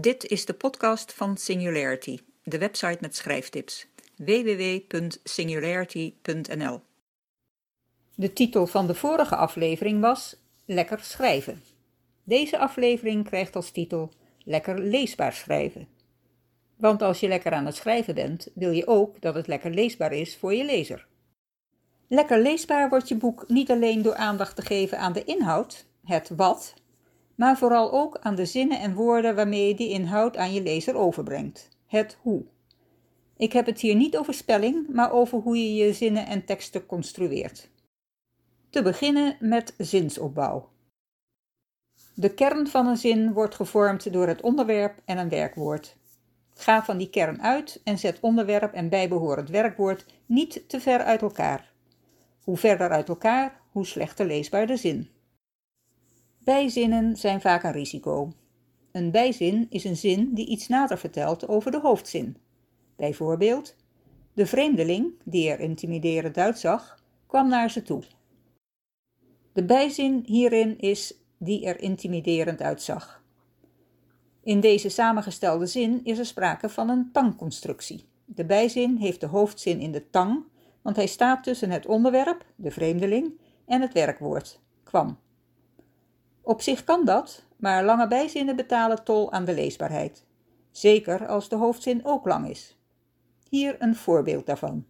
Dit is de podcast van Singularity, de website met schrijftips. www.singularity.nl De titel van de vorige aflevering was Lekker schrijven. Deze aflevering krijgt als titel Lekker leesbaar schrijven. Want als je lekker aan het schrijven bent, wil je ook dat het lekker leesbaar is voor je lezer. Lekker leesbaar wordt je boek niet alleen door aandacht te geven aan de inhoud, het wat, maar vooral ook aan de zinnen en woorden waarmee je die inhoud aan je lezer overbrengt, het hoe. Ik heb het hier niet over spelling, maar over hoe je je zinnen en teksten construeert. Te beginnen met zinsopbouw. De kern van een zin wordt gevormd door het onderwerp en een werkwoord. Ga van die kern uit en zet onderwerp en bijbehorend werkwoord niet te ver uit elkaar. Hoe verder uit elkaar, hoe slechter leesbaar de zin. Bijzinnen zijn vaak een risico. Een bijzin is een zin die iets nader vertelt over de hoofdzin. Bijvoorbeeld, de vreemdeling, die er intimiderend uitzag, kwam naar ze toe. De bijzin hierin is die er intimiderend uitzag. In deze samengestelde zin is er sprake van een tangconstructie. De bijzin heeft de hoofdzin in de tang, want hij staat tussen het onderwerp, de vreemdeling, en het werkwoord, kwam. Op zich kan dat, maar lange bijzinnen betalen tol aan de leesbaarheid. Zeker als de hoofdzin ook lang is. Hier een voorbeeld daarvan.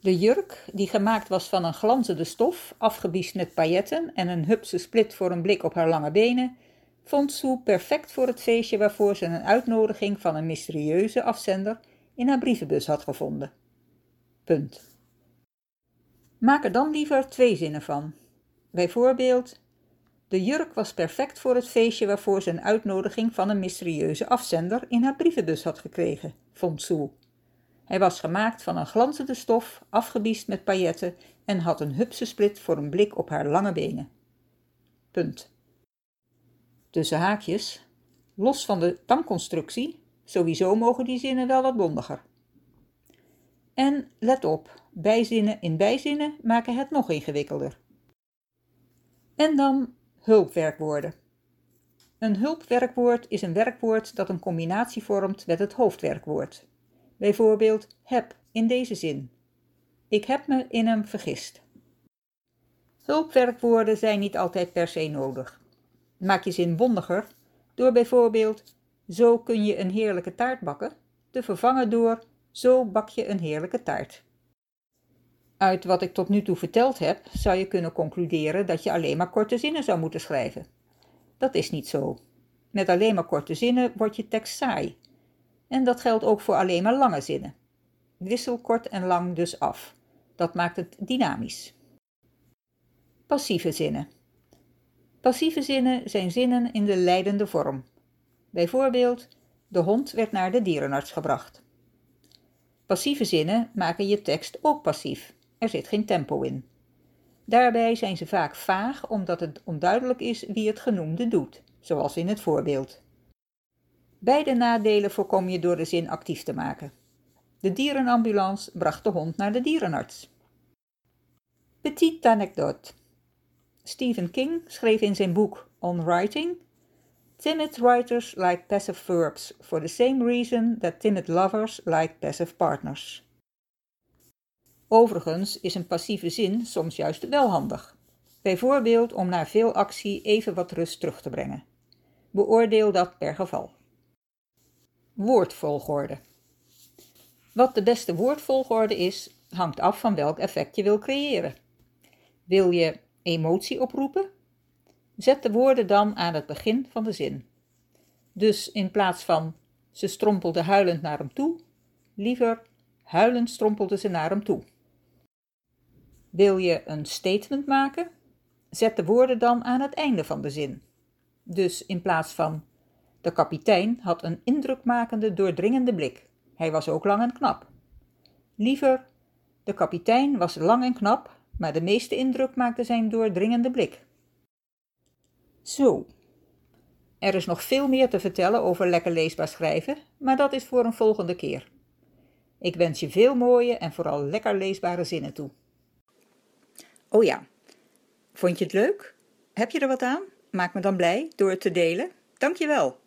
De jurk, die gemaakt was van een glanzende stof, afgebiest met pailletten en een hupse split voor een blik op haar lange benen, vond Sue perfect voor het feestje waarvoor ze een uitnodiging van een mysterieuze afzender in haar brievenbus had gevonden. Punt. Maak er dan liever twee zinnen van. Bijvoorbeeld, de jurk was perfect voor het feestje waarvoor ze een uitnodiging van een mysterieuze afzender in haar brievenbus had gekregen, vond Sue. Hij was gemaakt van een glanzende stof, afgebiest met pailletten en had een hupse split voor een blik op haar lange benen. Punt. Tussen haakjes, los van de tangconstructie, sowieso mogen die zinnen wel wat bondiger. En let op, bijzinnen in bijzinnen maken het nog ingewikkelder. En dan Hulpwerkwoorden. Een hulpwerkwoord is een werkwoord dat een combinatie vormt met het hoofdwerkwoord. Bijvoorbeeld heb in deze zin. Ik heb me in hem vergist. Hulpwerkwoorden zijn niet altijd per se nodig. Maak je zin bondiger door bijvoorbeeld zo kun je een heerlijke taart bakken te vervangen door zo bak je een heerlijke taart. Uit wat ik tot nu toe verteld heb, zou je kunnen concluderen dat je alleen maar korte zinnen zou moeten schrijven. Dat is niet zo. Met alleen maar korte zinnen wordt je tekst saai. En dat geldt ook voor alleen maar lange zinnen. Wissel kort en lang dus af. Dat maakt het dynamisch. Passieve zinnen. Passieve zinnen zijn zinnen in de leidende vorm. Bijvoorbeeld, de hond werd naar de dierenarts gebracht. Passieve zinnen maken je tekst ook passief. Er zit geen tempo in. Daarbij zijn ze vaak vaag omdat het onduidelijk is wie het genoemde doet, zoals in het voorbeeld. Beide nadelen voorkom je door de zin actief te maken. De dierenambulance bracht de hond naar de dierenarts. Petite anecdote. Stephen King schreef in zijn boek On Writing: Timid writers like passive verbs for the same reason that timid lovers like passive partners. Overigens is een passieve zin soms juist wel handig. Bijvoorbeeld om na veel actie even wat rust terug te brengen. Beoordeel dat per geval. Woordvolgorde. Wat de beste woordvolgorde is, hangt af van welk effect je wil creëren. Wil je emotie oproepen? Zet de woorden dan aan het begin van de zin. Dus in plaats van ze strompelde huilend naar hem toe, liever huilend strompelde ze naar hem toe. Wil je een statement maken? Zet de woorden dan aan het einde van de zin. Dus in plaats van de kapitein had een indrukmakende, doordringende blik. Hij was ook lang en knap. Liever, de kapitein was lang en knap, maar de meeste indruk maakte zijn doordringende blik. Zo. Er is nog veel meer te vertellen over lekker leesbaar schrijven, maar dat is voor een volgende keer. Ik wens je veel mooie en vooral lekker leesbare zinnen toe. Oh ja, vond je het leuk? Heb je er wat aan? Maak me dan blij door het te delen. Dank je wel.